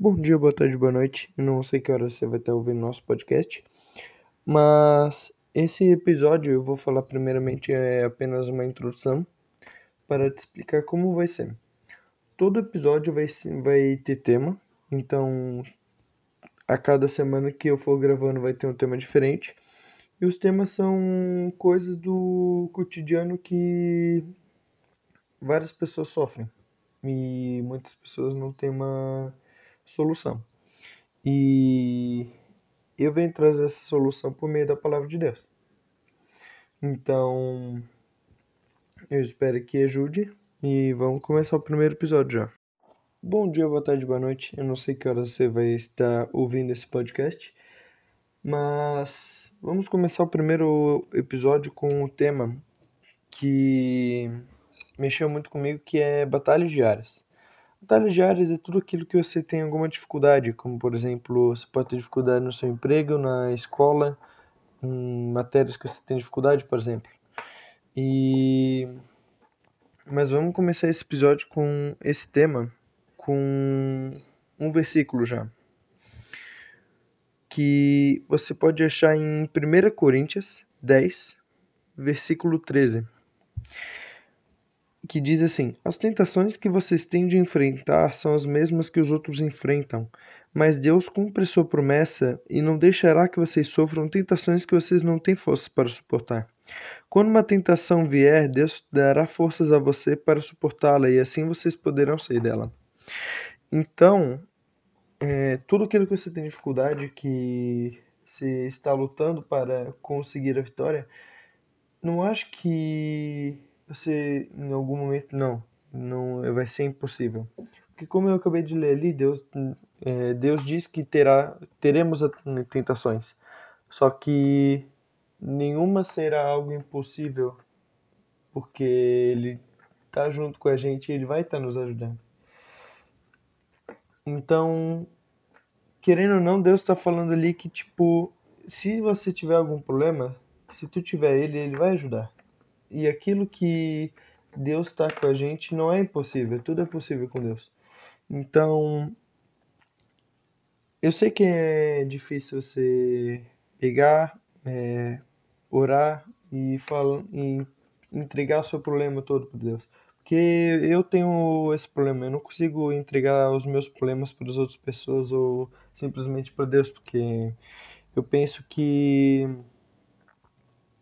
Bom dia, boa tarde, boa noite. Eu não sei que hora você vai estar ouvindo nosso podcast, mas esse episódio eu vou falar primeiramente é apenas uma introdução para te explicar como vai ser. Todo episódio vai, vai ter tema, então a cada semana que eu for gravando vai ter um tema diferente. E os temas são coisas do cotidiano que várias pessoas sofrem e muitas pessoas não têm uma solução. E eu venho trazer essa solução por meio da palavra de Deus. Então, eu espero que ajude e vamos começar o primeiro episódio já. Bom dia, boa tarde, boa noite. Eu não sei que hora você vai estar ouvindo esse podcast, mas vamos começar o primeiro episódio com um tema que mexeu muito comigo, que é batalhas diárias. Batalhas diárias é tudo aquilo que você tem alguma dificuldade, como por exemplo, você pode ter dificuldade no seu emprego, na escola, em matérias que você tem dificuldade, por exemplo. E mas vamos começar esse episódio com esse tema com um versículo já. Que você pode achar em 1 Coríntios 10, versículo 13 que diz assim: As tentações que vocês têm de enfrentar são as mesmas que os outros enfrentam, mas Deus cumpre sua promessa e não deixará que vocês sofram tentações que vocês não têm forças para suportar. Quando uma tentação vier, Deus dará forças a você para suportá-la e assim vocês poderão sair dela. Então, é, tudo aquilo que você tem dificuldade, que se está lutando para conseguir a vitória, não acho que você em algum momento não, não vai ser impossível. Porque como eu acabei de ler ali, Deus, é, Deus diz que terá, teremos tentações. Só que nenhuma será algo impossível, porque Ele está junto com a gente e Ele vai estar tá nos ajudando. Então, querendo ou não, Deus está falando ali que, tipo, se você tiver algum problema, se tu tiver Ele, Ele vai ajudar. E aquilo que Deus está com a gente não é impossível, tudo é possível com Deus. Então, eu sei que é difícil você pegar, é, orar e, falar, e entregar o seu problema todo para Deus. Porque eu tenho esse problema, eu não consigo entregar os meus problemas para as outras pessoas ou simplesmente para Deus, porque eu penso que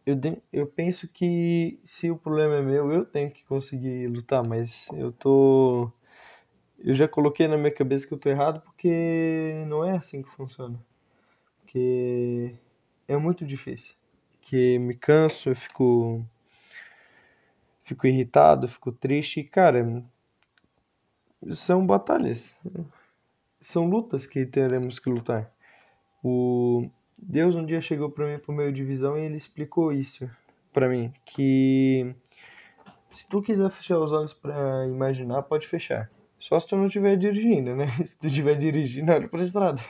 eu, eu penso que se o problema é meu, eu tenho que conseguir lutar, mas eu tô. Eu já coloquei na minha cabeça que eu tô errado porque não é assim que funciona. Porque é muito difícil. Que me canso, eu fico. Fico irritado, fico triste. E, cara, são batalhas. São lutas que teremos que lutar. O, Deus um dia chegou para mim por meio de visão e ele explicou isso para mim, que se tu quiser fechar os olhos para imaginar, pode fechar. Só se tu não estiver dirigindo, né? Se tu estiver dirigindo, olha pra estrada.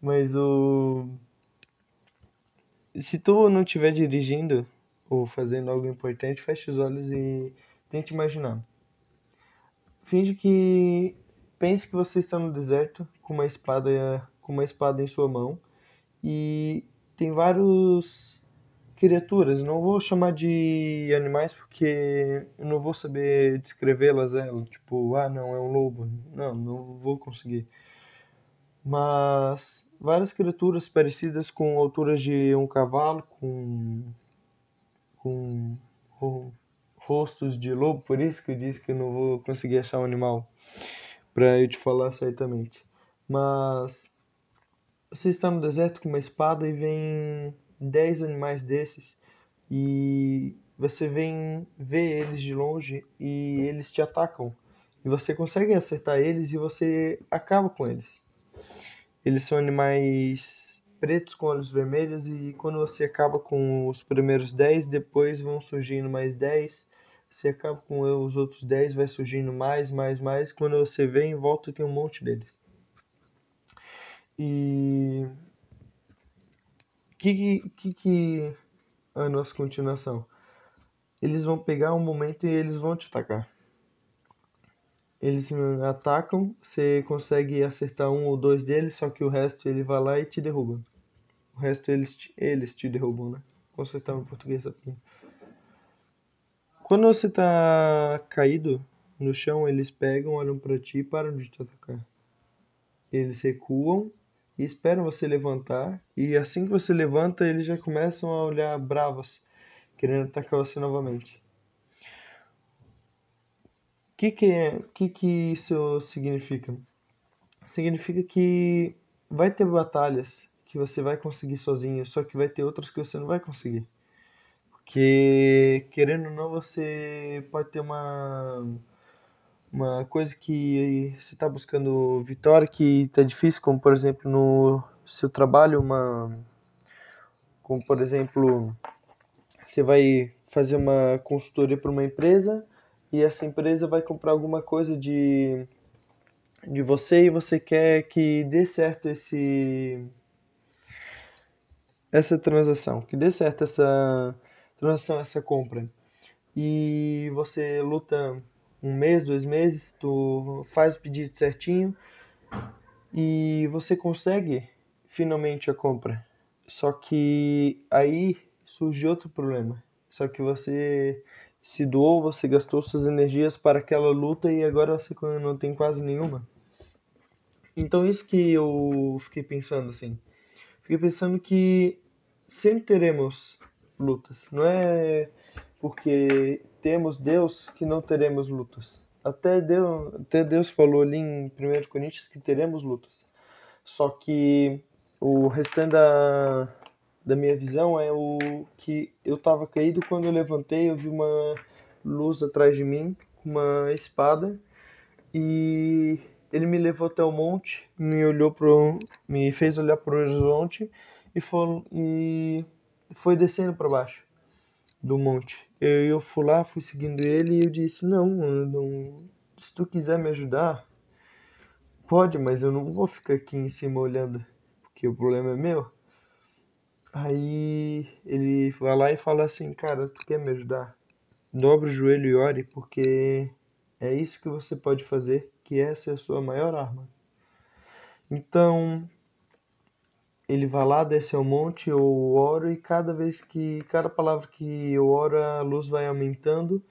Mas o se tu não estiver dirigindo ou fazendo algo importante, feche os olhos e tente imaginar. Finge que pense que você está no deserto com uma espada com uma espada em sua mão e tem vários criaturas. Não vou chamar de animais porque eu não vou saber descrevê-las. É, tipo, ah, não, é um lobo. Não, não vou conseguir. Mas várias criaturas parecidas com alturas de um cavalo, com, com, com rostos de lobo. Por isso que eu disse que eu não vou conseguir achar um animal para eu te falar certamente. Mas você está no deserto com uma espada e vem 10 animais desses e você vem ver eles de longe e eles te atacam. E você consegue acertar eles e você acaba com eles. Eles são animais pretos com olhos vermelhos e quando você acaba com os primeiros 10, depois vão surgindo mais 10. Você acaba com os outros 10, vai surgindo mais, mais, mais. Quando você vem em volta tem um monte deles. E que que que a nossa continuação? Eles vão pegar um momento e eles vão te atacar. eles atacam, você consegue acertar um ou dois deles, só que o resto ele vai lá e te derruba. O resto eles, eles te derrubam, né? Consertar em português aqui. Quando você tá caído no chão, eles pegam, olham para ti e param de te atacar. Eles recuam e esperam você levantar, e assim que você levanta, eles já começam a olhar bravos, querendo atacar você novamente que que é, que que isso significa? Significa que vai ter batalhas que você vai conseguir sozinho, só que vai ter outras que você não vai conseguir. Porque querendo ou não, você pode ter uma uma coisa que você está buscando vitória que está difícil, como por exemplo no seu trabalho, uma como por exemplo, você vai fazer uma consultoria para uma empresa e essa empresa vai comprar alguma coisa de, de você e você quer que dê certo esse essa transação, que dê certo essa transação, essa compra. E você luta um mês, dois meses, tu faz o pedido certinho e você consegue finalmente a compra. Só que aí surge outro problema. Só que você se doou, você gastou suas energias para aquela luta e agora você não tem quase nenhuma. Então isso que eu fiquei pensando assim. Fiquei pensando que sempre teremos lutas. Não é porque temos Deus que não teremos lutas. Até Deus, até Deus falou ali em 1 Coríntios que teremos lutas. Só que o restante da, da minha visão é o que eu estava caído quando eu levantei, eu vi uma luz atrás de mim, uma espada, e ele me levou até o monte, me olhou pro, me fez olhar para o horizonte e foi, e foi descendo para baixo do monte. Eu, eu fui lá, fui seguindo ele e eu disse: não, não, se tu quiser me ajudar, pode, mas eu não vou ficar aqui em cima olhando, porque o problema é meu. Aí ele vai lá e fala assim, cara, tu quer me ajudar? Dobre o joelho e ore, porque é isso que você pode fazer, que essa é a sua maior arma. Então, ele vai lá, desce ao monte, eu oro e cada vez que, cada palavra que eu oro, a luz vai aumentando.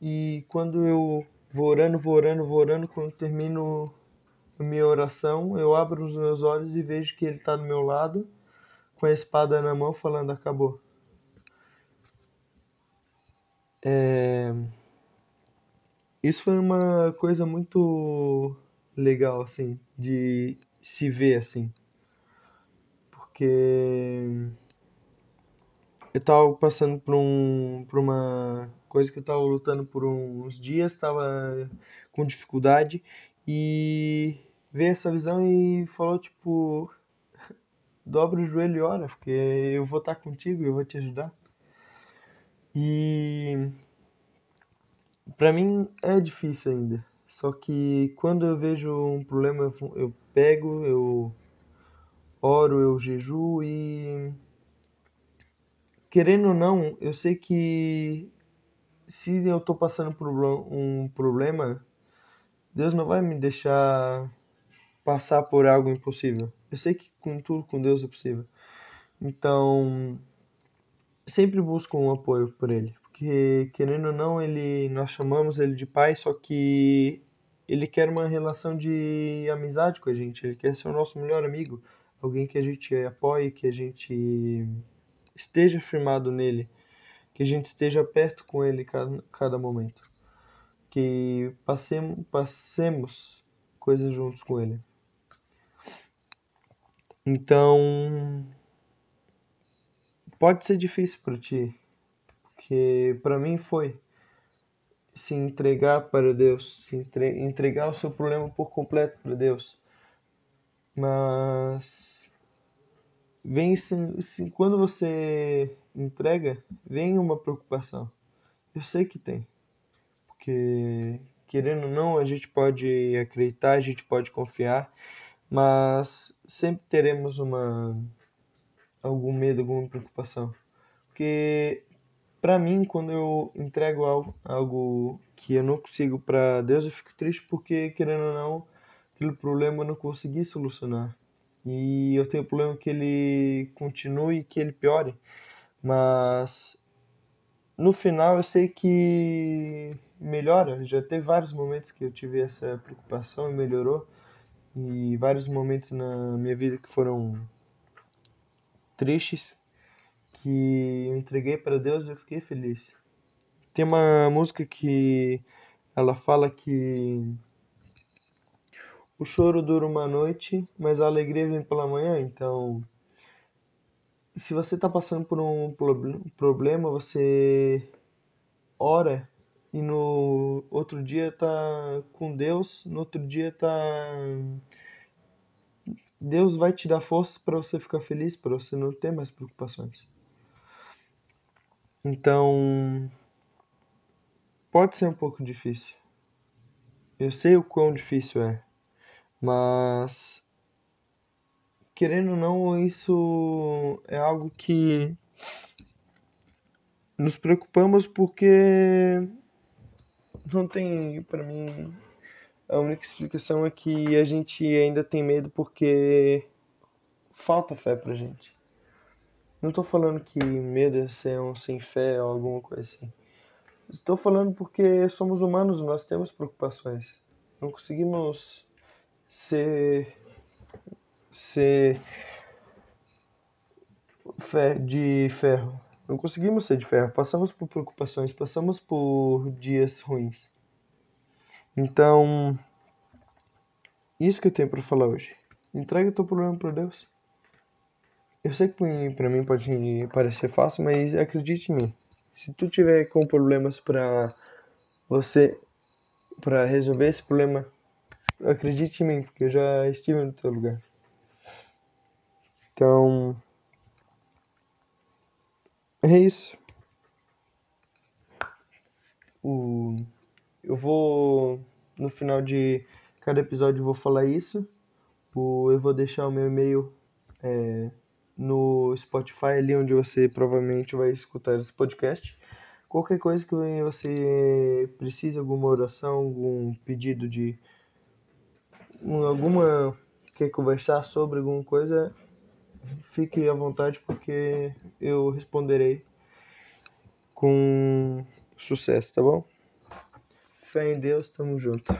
E quando eu vou orando, vou orando, vou orando, quando termino a minha oração, eu abro os meus olhos e vejo que ele está do meu lado com a espada na mão, falando: Acabou. É... Isso foi uma coisa muito legal, assim, de se ver assim. Porque eu tava passando por, um, por uma coisa que eu tava lutando por uns dias, tava com dificuldade e veio essa visão e falou tipo dobra o joelho e ora, porque eu vou estar contigo, eu vou te ajudar. E para mim é difícil ainda. Só que quando eu vejo um problema, eu pego, eu oro, eu jejuo e querendo ou não, eu sei que se eu estou passando por um problema, Deus não vai me deixar passar por algo impossível. Eu sei que com tudo com Deus é possível. Então, sempre busco um apoio por ele, porque querendo ou não, ele nós chamamos ele de pai, só que ele quer uma relação de amizade com a gente, ele quer ser o nosso melhor amigo, alguém que a gente apoie, que a gente esteja firmado nele, que a gente esteja perto com ele cada, cada momento, que passemos, passemos coisas juntos com ele. Então, pode ser difícil para ti, porque para mim foi se entregar para Deus, se entre, entregar o seu problema por completo para Deus. Mas vem quando você entrega, vem uma preocupação. Eu sei que tem. Porque querendo ou não, a gente pode acreditar, a gente pode confiar mas sempre teremos uma algum medo, alguma preocupação, porque para mim, quando eu entrego algo, algo que eu não consigo para Deus, eu fico triste porque, querendo ou não, aquele problema eu não consegui solucionar. E eu tenho problema que ele continue, que ele piore. Mas no final eu sei que melhora. Já teve vários momentos que eu tive essa preocupação e melhorou. E vários momentos na minha vida que foram tristes que eu entreguei para Deus e eu fiquei feliz. Tem uma música que ela fala que o choro dura uma noite, mas a alegria vem pela manhã. Então, se você está passando por um problema, você ora e no outro dia tá com Deus, no outro dia tá Deus vai te dar força para você ficar feliz, para você não ter mais preocupações. Então, pode ser um pouco difícil. Eu sei o quão difícil é, mas querendo ou não, isso é algo que nos preocupamos porque não tem, para mim, a única explicação é que a gente ainda tem medo porque falta fé pra gente. Não estou falando que medo é ser um sem fé ou alguma coisa assim. Estou falando porque somos humanos, nós temos preocupações. Não conseguimos ser ser de ferro. Não conseguimos ser de ferro. Passamos por preocupações, passamos por dias ruins. Então, isso que eu tenho para falar hoje. Entrega o teu problema para Deus. Eu sei que para mim pode parecer fácil, mas acredite em mim. Se tu tiver com problemas para você para resolver esse problema, acredite em mim, porque eu já estive no teu lugar. Então, é isso. O, eu vou no final de cada episódio eu vou falar isso. O, eu vou deixar o meu e-mail é, no Spotify, ali onde você provavelmente vai escutar esse podcast. Qualquer coisa que você precise, alguma oração, algum pedido de alguma quer conversar sobre alguma coisa, fique à vontade porque eu responderei com sucesso, tá bom? Fé em Deus, tamo junto.